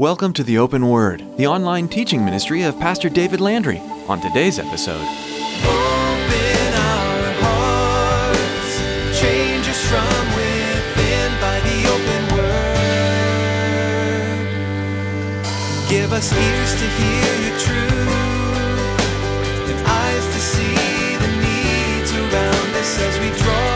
Welcome to the Open Word, the online teaching ministry of Pastor David Landry. On today's episode, Open our hearts, change us from within by the open word. Give us ears to hear your truth and eyes to see the needs around us as we draw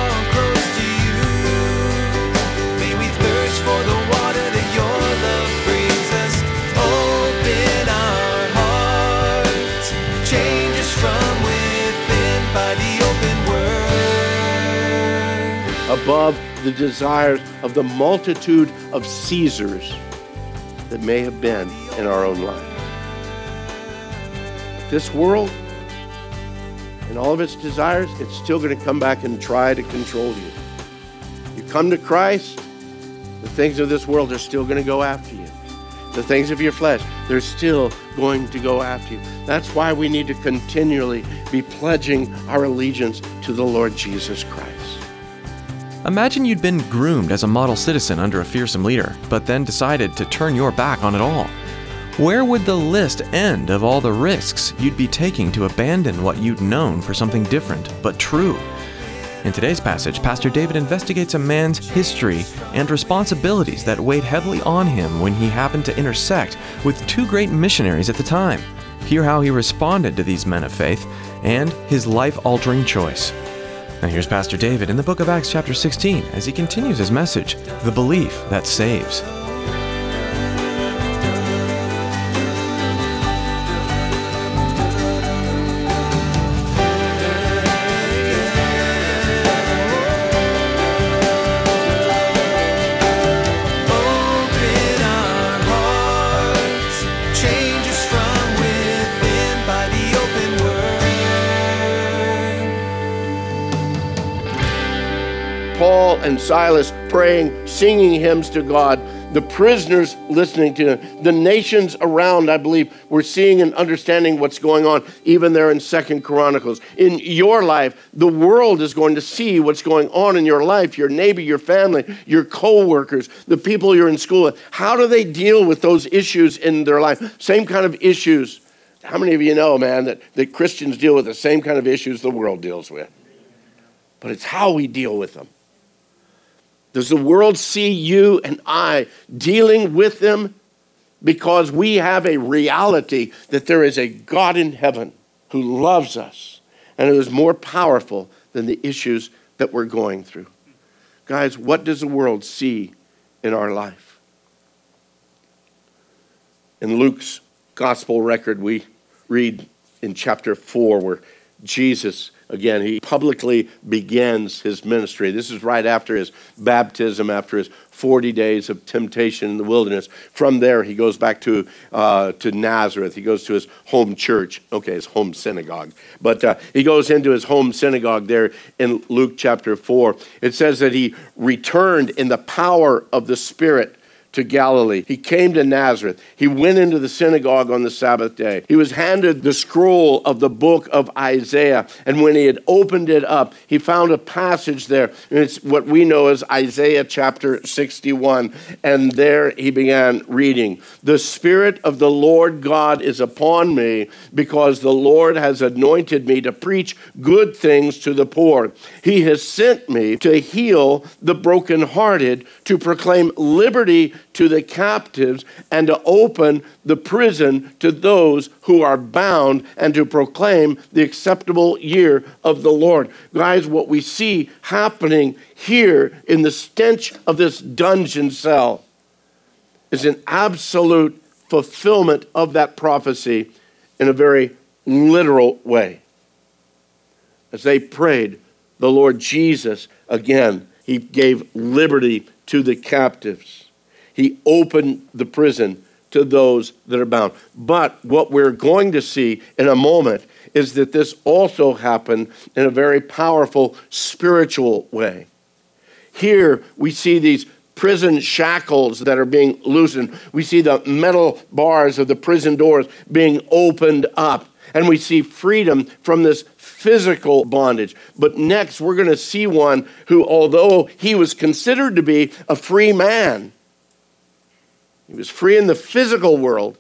above the desires of the multitude of Caesars that may have been in our own life. This world and all of its desires, it's still going to come back and try to control you. You come to Christ, the things of this world are still going to go after you. The things of your flesh, they're still going to go after you. That's why we need to continually be pledging our allegiance to the Lord Jesus Christ. Imagine you'd been groomed as a model citizen under a fearsome leader, but then decided to turn your back on it all. Where would the list end of all the risks you'd be taking to abandon what you'd known for something different but true? In today's passage, Pastor David investigates a man's history and responsibilities that weighed heavily on him when he happened to intersect with two great missionaries at the time. Hear how he responded to these men of faith and his life altering choice. Now, here's Pastor David in the book of Acts, chapter 16, as he continues his message The Belief That Saves. And Silas praying, singing hymns to God, the prisoners listening to him, the nations around, I believe, were seeing and understanding what's going on, even there in Second Chronicles. In your life, the world is going to see what's going on in your life, your neighbor, your family, your co-workers, the people you're in school with. How do they deal with those issues in their life? Same kind of issues. How many of you know, man, that, that Christians deal with the same kind of issues the world deals with? But it's how we deal with them. Does the world see you and I dealing with them because we have a reality that there is a God in heaven who loves us and who is more powerful than the issues that we're going through? Guys, what does the world see in our life? In Luke's gospel record, we read in chapter 4 where Jesus, again, he publicly begins his ministry. This is right after his baptism, after his 40 days of temptation in the wilderness. From there, he goes back to, uh, to Nazareth. He goes to his home church. Okay, his home synagogue. But uh, he goes into his home synagogue there in Luke chapter 4. It says that he returned in the power of the Spirit to Galilee. He came to Nazareth. He went into the synagogue on the Sabbath day. He was handed the scroll of the book of Isaiah. And when he had opened it up, he found a passage there. And it's what we know as Isaiah chapter 61. And there he began reading The Spirit of the Lord God is upon me because the Lord has anointed me to preach good things to the poor. He has sent me to heal the brokenhearted, to proclaim liberty to the captives, and to open the prison to those who are bound, and to proclaim the acceptable year of the Lord. Guys, what we see happening here in the stench of this dungeon cell is an absolute fulfillment of that prophecy in a very literal way. As they prayed, the Lord Jesus, again, he gave liberty to the captives. He opened the prison to those that are bound. But what we're going to see in a moment is that this also happened in a very powerful spiritual way. Here we see these prison shackles that are being loosened. We see the metal bars of the prison doors being opened up. And we see freedom from this physical bondage. But next, we're going to see one who, although he was considered to be a free man, He was free in the physical world,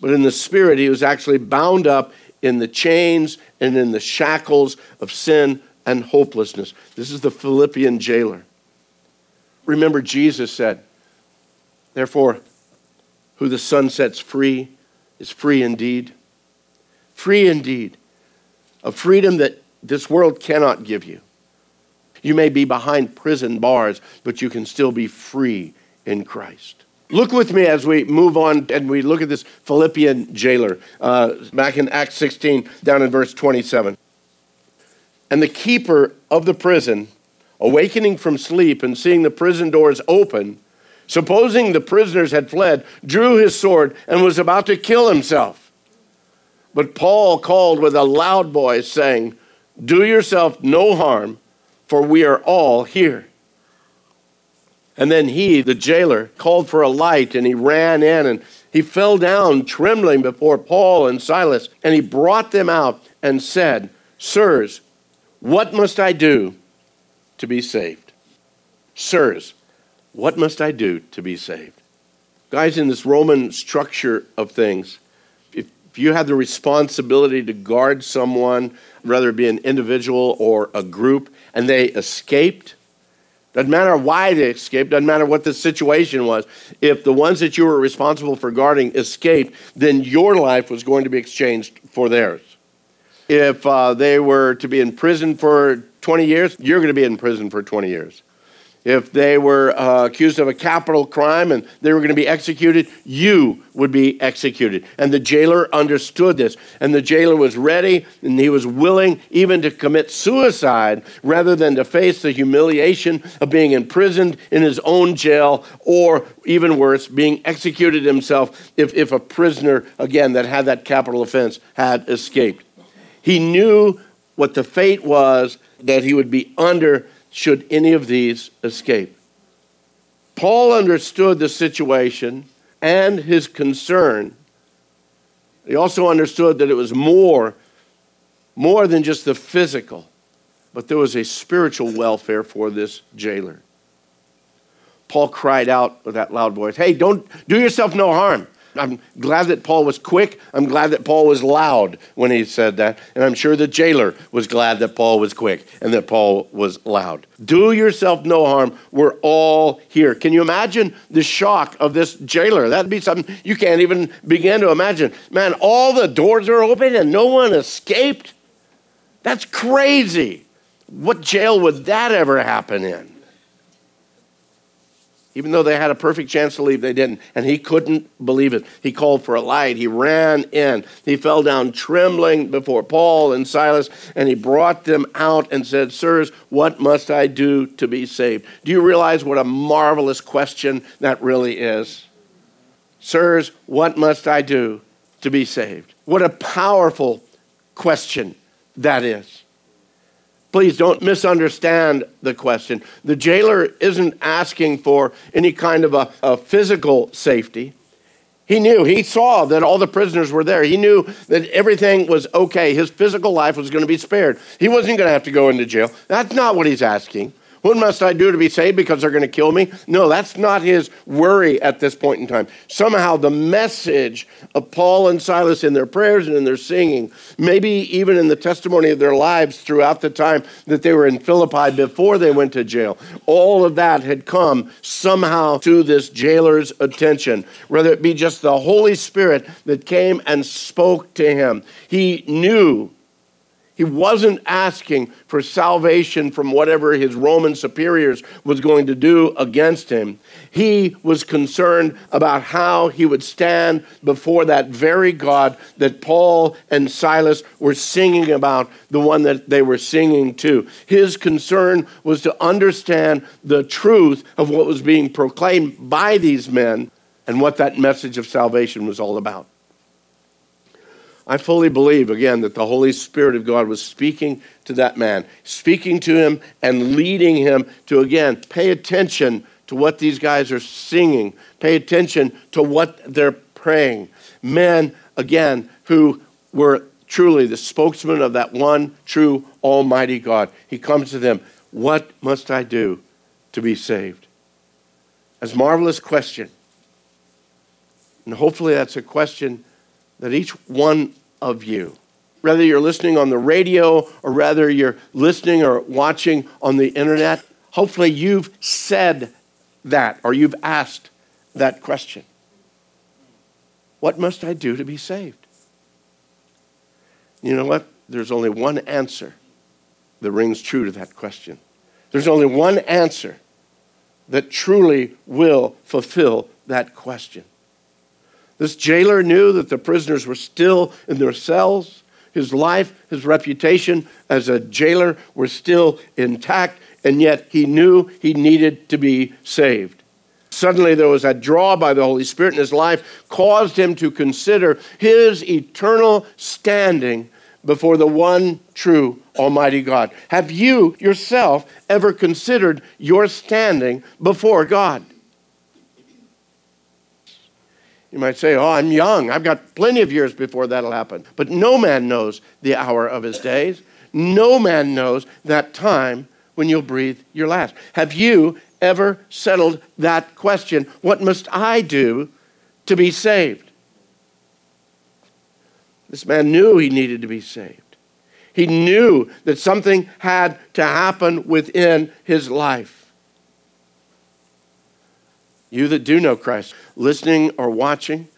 but in the spirit, he was actually bound up in the chains and in the shackles of sin and hopelessness. This is the Philippian jailer. Remember, Jesus said, Therefore, who the Son sets free is free indeed. Free indeed. A freedom that this world cannot give you. You may be behind prison bars, but you can still be free in Christ. Look with me as we move on and we look at this Philippian jailer uh, back in Acts 16, down in verse 27. And the keeper of the prison, awakening from sleep and seeing the prison doors open, supposing the prisoners had fled, drew his sword and was about to kill himself. But Paul called with a loud voice, saying, Do yourself no harm, for we are all here. And then he, the jailer, called for a light and he ran in and he fell down trembling before Paul and Silas. And he brought them out and said, Sirs, what must I do to be saved? Sirs, what must I do to be saved? Guys, in this Roman structure of things, if, you had the responsibility to guard someone, whether it be an individual or a group, and they escaped, doesn't matter why they escaped, doesn't matter what the situation was. If the ones that you were responsible for guarding escaped, then your life was going to be exchanged for theirs. If uh, they were to be in prison for 20 years, you're going to be in prison for 20 years. If they were uh, accused of a capital crime and they were going to be executed, you would be executed. And the jailer understood this. And the jailer was ready and he was willing even to commit suicide rather than to face the humiliation of being imprisoned in his own jail or even worse, being executed himself if, if a prisoner, again, that had that capital offense had escaped. He knew what the fate was that he would be under should any of these escape. Paul understood the situation and his concern. He also understood that it was more, more than just the physical, but there was a spiritual welfare for this jailer. Paul cried out with that loud voice, Hey, don't do yourself no harm. I'm glad that Paul was quick. I'm glad that Paul was loud when he said that. And I'm sure the jailer was glad that Paul was quick and that Paul was loud. Do yourself no harm. We're all here. Can you imagine the shock of this jailer? That'd be something you can't even begin to imagine. Man, all the doors are open and no one escaped? That's crazy. What jail would that ever happen in? Even though they had a perfect chance to leave, they didn't. And he couldn't believe it. He called for a light. He ran in. He fell down trembling before Paul and Silas, and he brought them out and said, Sirs, what must I do to be saved? Do you realize what a marvelous question that really is? Sirs, what must I do to be saved? What a powerful question that is. Please don't misunderstand the question. The jailer isn't asking for any kind of a, a, physical safety. He knew, he saw that all the prisoners were there. He knew that everything was okay. His physical life was going to be spared. He wasn't going to have to go into jail. That's not what he's asking. What must I do to be saved because they're going to kill me? No, that's not his worry at this point in time. Somehow, the message of Paul and Silas in their prayers and in their singing, maybe even in the testimony of their lives throughout the time that they were in Philippi before they went to jail, all of that had come somehow to this jailer's attention, whether it be just the Holy Spirit that came and spoke to him. He knew he wasn't asking for salvation from whatever his Roman superiors was going to do against him. He was concerned about how he would stand before that very God that Paul and Silas were singing about, the one that they were singing to. His concern was to understand the truth of what was being proclaimed by these men and what that message of salvation was all about. I fully believe, again, that the Holy Spirit of God was speaking to that man, speaking to him and leading him to, again, pay attention to what these guys are singing, pay attention to what they're praying. Men, again, who were truly the spokesman of that one true Almighty God. He comes to them, What must I do to be saved? As marvelous question. And hopefully, that's a question that each one of you, whether you're listening on the radio or whether you're listening or watching on the internet, hopefully you've said that or you've asked that question What must I do to be saved? You know what? There's only one answer that rings true to that question. There's only one answer that truly will fulfill that question. This jailer knew that the prisoners were still in their cells. His life, his reputation as a jailer were still intact, and yet he knew he needed to be saved. Suddenly, there was a draw by the Holy Spirit in his life, caused him to consider his eternal standing before the one true Almighty God. Have you yourself ever considered your standing before God? You might say, Oh, I'm young. I've got plenty of years before that'll happen. But no man knows the hour of his days. No man knows that time when you'll breathe your last. Have you ever settled that question? What must I do to be saved? This man knew he needed to be saved. He knew that something had to happen within his life. You that do know Christ, listening or watching,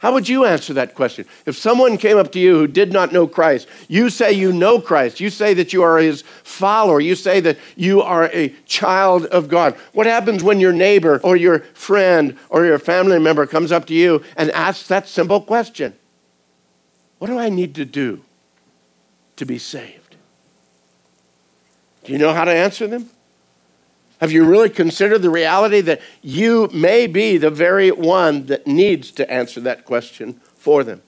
how would you answer that question? If someone came up to you who did not know Christ, you say you know Christ, you say that you are his follower, you say that you are a child of God. What happens when your neighbor or your friend or your family member comes up to you and asks that simple question? What do I need to do to be saved? Do you know how to answer them? Have you really considered the reality that you may be the very one that needs to answer that question for them?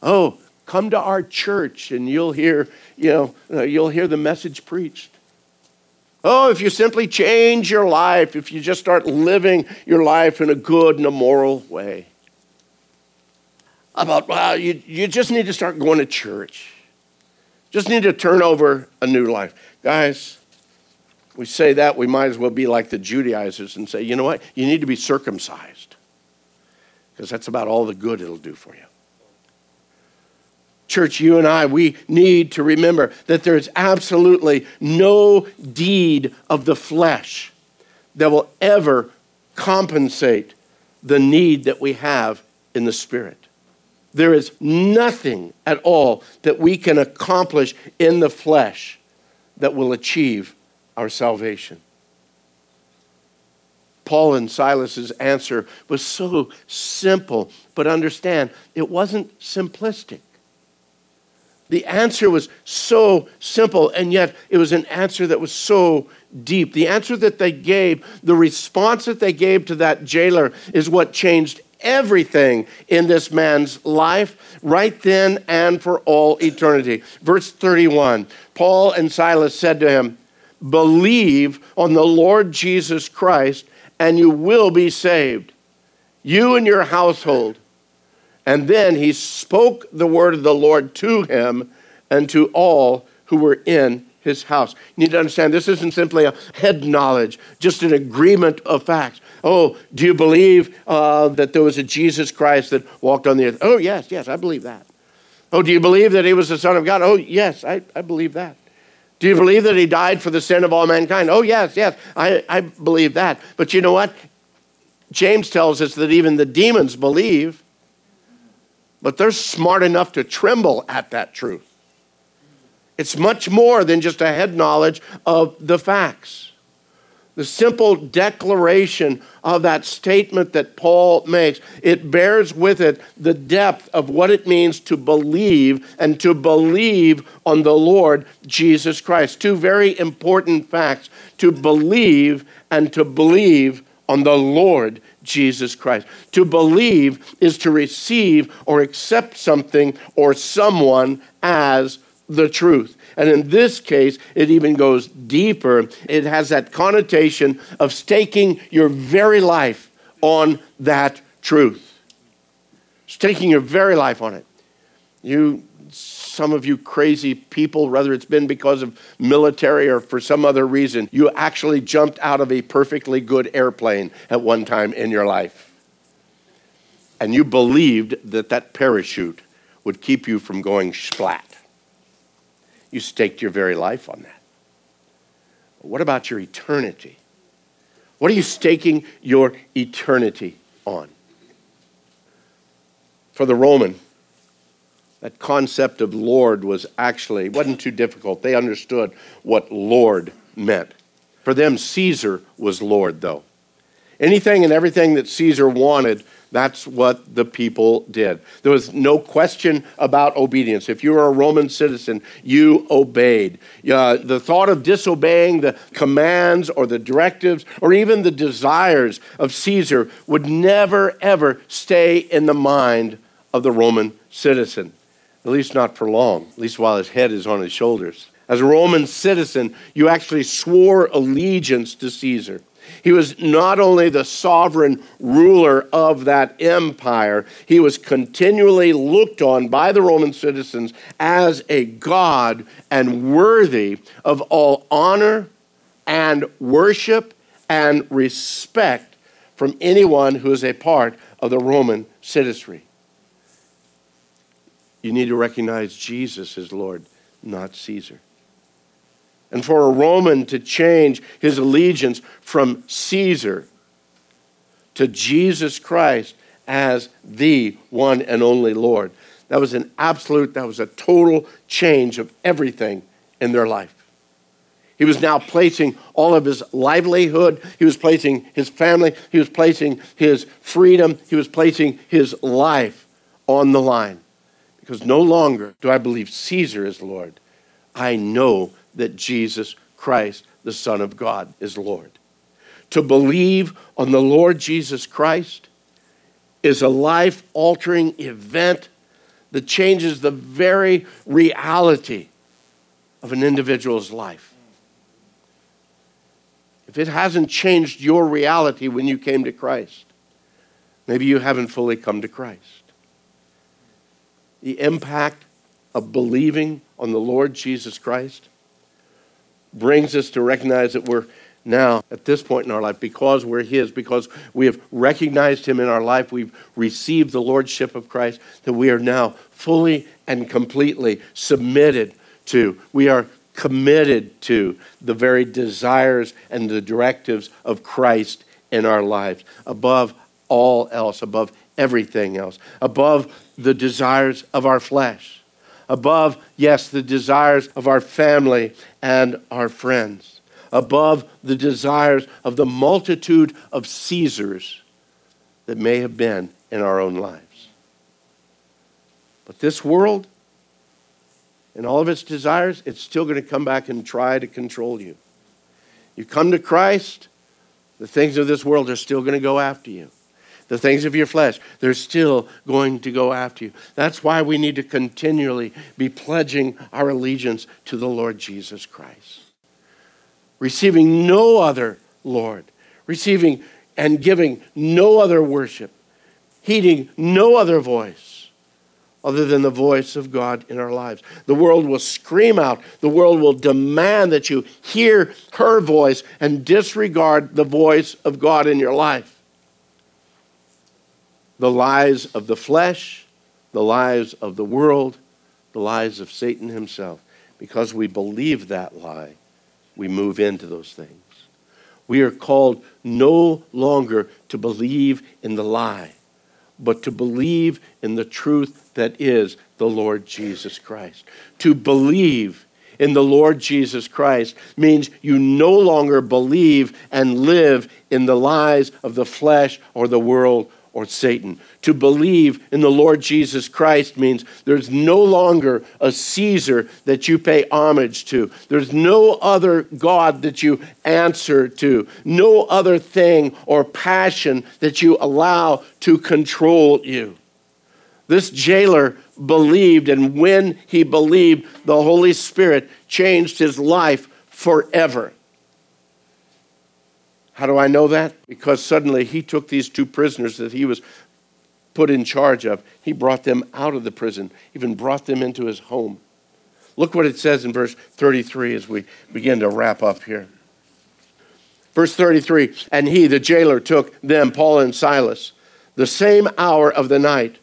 Oh, come to our church and you'll hear, you know, uh, you'll hear the message preached. Oh, if you simply change your life, if you just start living your life in a good and a moral way about, well, you, you just need to start going to church. Just need to turn over a new life. Guys, we say that, we might as well be like the Judaizers and say, you know what? You need to be circumcised. Because that's about all the good it'll do for you. Church, you and I, we need to remember that there's absolutely no deed of the flesh that will ever compensate the need that we have in the Spirit. There is nothing at all that we can accomplish in the flesh that will achieve our salvation. Paul and Silas's answer was so simple, but understand, it wasn't simplistic. The answer was so simple, and yet it was an answer that was so deep. The answer that they gave, the response that they gave to that jailer, is what changed everything in this man's life right then and for all eternity. Verse 31 Paul and Silas said to him, Believe on the Lord Jesus Christ, and you will be saved, you and your household. And then he spoke the word of the Lord to him and to all who were in his house. You need to understand this isn't simply a head knowledge, just an agreement of facts. Oh, do you believe uh, that there was a Jesus Christ that walked on the earth? Oh, yes, yes, I believe that. Oh, do you believe that he was the Son of God? Oh, yes, I, I believe that. Do you believe that he died for the sin of all mankind? Oh, yes, yes, I, I believe that. But you know what? James tells us that even the demons believe, but they're smart enough to tremble at that truth. It's much more than just a head knowledge of the facts. The simple declaration of that statement that Paul makes, it bears with it the depth of what it means to believe and to believe on the Lord Jesus Christ. Two very important facts to believe and to believe on the Lord Jesus Christ. To believe is to receive or accept something or someone as the truth. And in this case, it even goes deeper. It has that connotation of staking your very life on that truth. Staking your very life on it. You, some of you crazy people, whether it's been because of military or for some other reason, you actually jumped out of a perfectly good airplane at one time in your life. and you believed that that parachute would keep you from going splat. You staked your very life on that. What about your eternity? What are you staking your eternity on? For the Roman, that concept of Lord was actually wasn't too difficult. They understood what Lord meant. For them, Caesar was Lord, though. Anything and everything that Caesar wanted, that's what the people did. There was no question about obedience. If you were a Roman citizen, you obeyed. Uh, the thought of disobeying the commands or the directives or even the desires of Caesar would never, ever stay in the mind of the Roman citizen, at least not for long, at least while his head is on his shoulders. As a Roman citizen, you actually swore allegiance to Caesar. He was not only the sovereign ruler of that empire, he was continually looked on by the Roman citizens as a god and worthy of all honor and worship and respect from anyone who is a part of the Roman citizenry. You need to recognize Jesus as Lord, not Caesar and for a Roman to change his allegiance from Caesar to Jesus Christ as the one and only Lord. That was an absolute, that was a total change of everything in their life. He was now placing all of his livelihood, he was placing his family, he was placing his freedom, he was placing his life on the line. Because no longer do I believe Caesar is Lord. I know that Jesus Christ, the Son of God, is Lord. To believe on the Lord Jesus Christ is a life altering event that changes the very reality of an individual's life. If it hasn't changed your reality when you came to Christ, maybe you haven't fully come to Christ. The impact of believing on the Lord Jesus Christ brings us to recognize that we're now at this point in our life because we're his because we have recognized him in our life we've received the lordship of christ that we are now fully and completely submitted to we are committed to the very desires and the directives of christ in our lives above all else above everything else above the desires of our flesh above, yes, the desires of our family and our friends, above the desires of the multitude of Caesars that may have been in our own lives. But this world, and all of its desires, it's still going to come back and try to control you. You come to Christ, the things of this world are still going to go after you the things of your flesh, they're still going to go after you. That's why we need to continually be pledging our allegiance to the Lord Jesus Christ. Receiving no other Lord, receiving and giving no other worship, heeding no other voice other than the voice of God in our lives. The world will scream out, the world will demand that you hear her voice and disregard the voice of God in your life the lies of the flesh, the lies of the world, the lies of Satan himself. Because we believe that lie, we move into those things. We are called no longer to believe in the lie, but to believe in the truth that is the Lord Jesus Christ. To believe in the Lord Jesus Christ means you no longer believe and live in the lies of the flesh or the world or Satan. To believe in the Lord Jesus Christ means there's no longer a Caesar that you pay homage to. There's no other God that you answer to. No other thing or passion that you allow to control you. This jailer believed, and when he believed, the Holy Spirit changed his life forever. How do I know that? Because suddenly he took these two prisoners that he was put in charge of, he brought them out of the prison, even brought them into his home. Look what it says in verse 33 as we begin to wrap up here. Verse 33 And he, the jailer, took them, Paul and Silas, the same hour of the night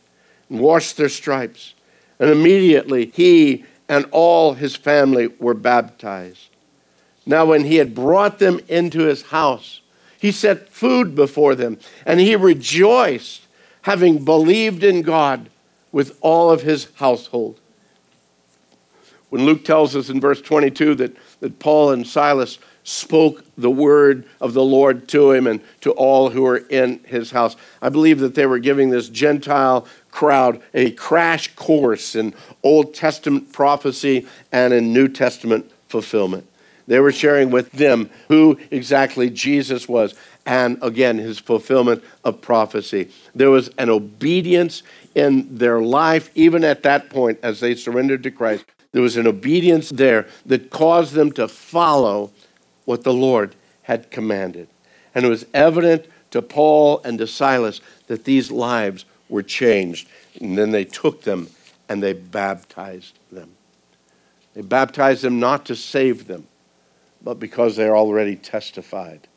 and washed their stripes. And immediately he and all his family were baptized. Now, when he had brought them into his house, he set food before them, and he rejoiced, having believed in God with all of his household. When Luke tells us in verse 22 that, that Paul and Silas spoke the word of the Lord to him and to all who were in his house. I believe that they were giving this Gentile crowd a crash course in Old Testament prophecy and in New Testament fulfillment. They were sharing with them who exactly Jesus was and again his fulfillment of prophecy. There was an obedience in their life, even at that point as they surrendered to Christ. There was an obedience there that caused them to follow what the Lord had commanded. And it was evident to Paul and to Silas that these lives were changed. And then they took them and they baptized them. They baptized them not to save them, but because they are already testified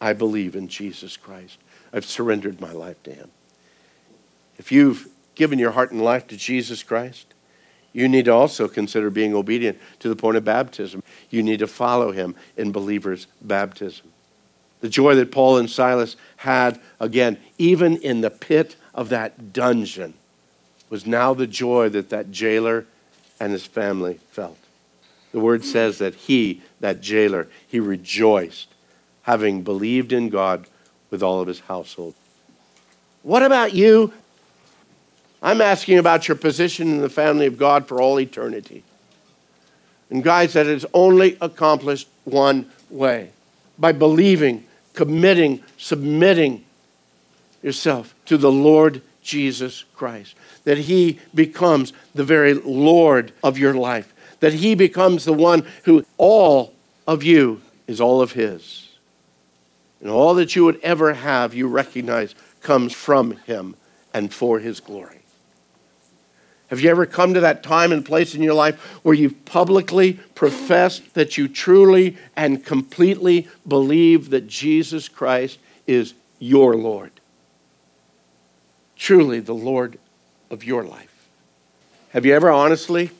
I believe in Jesus Christ. I've surrendered my life to Him. If you've given your heart and life to Jesus Christ, you need to also consider being obedient to the point of baptism. You need to follow him in believers' baptism. The joy that Paul and Silas had, again, even in the pit of that dungeon, was now the joy that that jailer and his family felt. The word says that he, that jailer, he rejoiced, having believed in God with all of his household. What about you? I'm asking about your position in the family of God for all eternity. And guys, that is only accomplished one way by believing, committing, submitting yourself to the Lord Jesus Christ. That He becomes the very Lord of your life. That He becomes the one who all of you is all of His. And all that you would ever have, you recognize, comes from Him and for His glory. Have you ever come to that time and place in your life where you've publicly professed that you truly and completely believe that Jesus Christ is your Lord? Truly the Lord of your life. Have you ever honestly,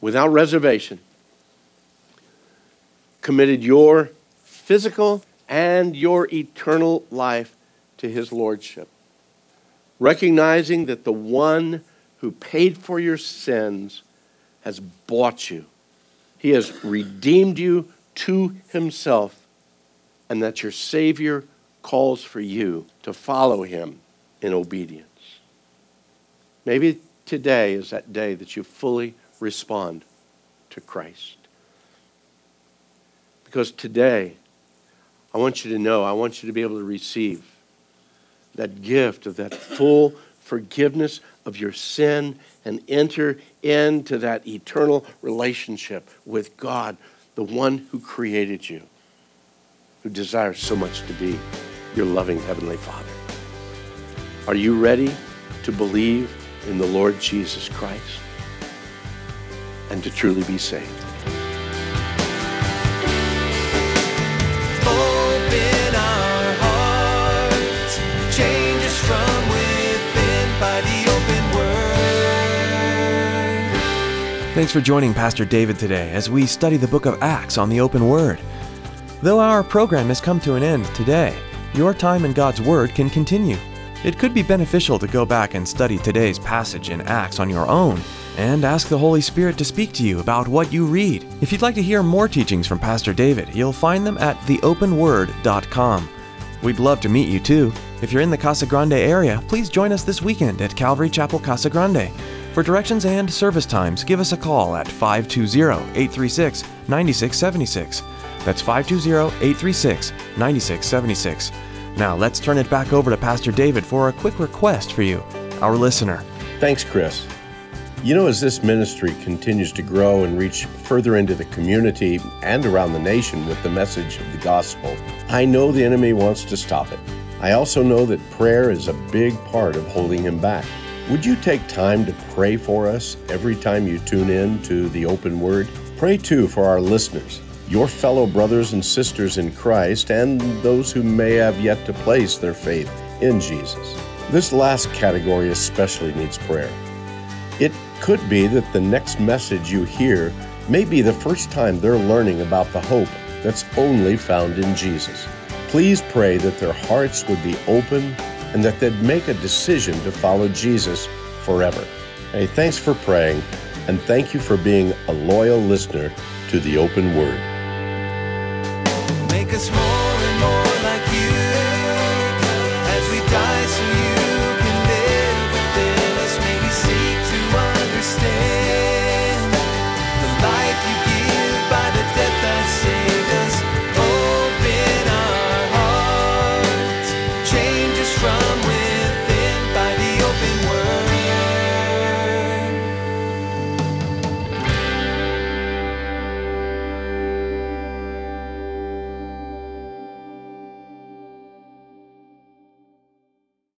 without reservation, committed your physical and your eternal life to His Lordship? recognizing that the one who paid for your sins has bought you. He has redeemed you to himself, and that your Savior calls for you to follow him in obedience. Maybe today is that day that you fully respond to Christ. Because today, I want you to know, I want you to be able to receive that gift of that full forgiveness of your sin and enter into that eternal relationship with God, the one who created you, who desires so much to be your loving Heavenly Father. Are you ready to believe in the Lord Jesus Christ and to truly be saved? Open our hearts, change us from within by the open word. Thanks for joining Pastor David today as we study the book of Acts on the open word. Though our program has come to an end today, your time in God's Word can continue. It could be beneficial to go back and study today's passage in Acts on your own and ask the Holy Spirit to speak to you about what you read. If you'd like to hear more teachings from Pastor David, you'll find them at theopenword.com. We'd love to meet you too. If you're in the Casa Grande area, please join us this weekend at Calvary Chapel Casa Grande. For directions and service times, give us a call at 520 836 9676. That's 520 836 9676. Now let's turn it back over to Pastor David for a quick request for you, our listener. Thanks, Chris. You know, as this ministry continues to grow and reach further into the community and around the nation with the message of the gospel, I know the enemy wants to stop it. I also know that prayer is a big part of holding him back. Would you take time to pray for us every time you tune in to the open word? Pray too for our listeners, your fellow brothers and sisters in Christ, and those who may have yet to place their faith in Jesus. This last category especially needs prayer. It could be that the next message you hear may be the first time they're learning about the hope that's only found in Jesus. Please pray that their hearts would be open and that they'd make a decision to follow Jesus forever. Hey, thanks for praying, and thank you for being a loyal listener to the open word.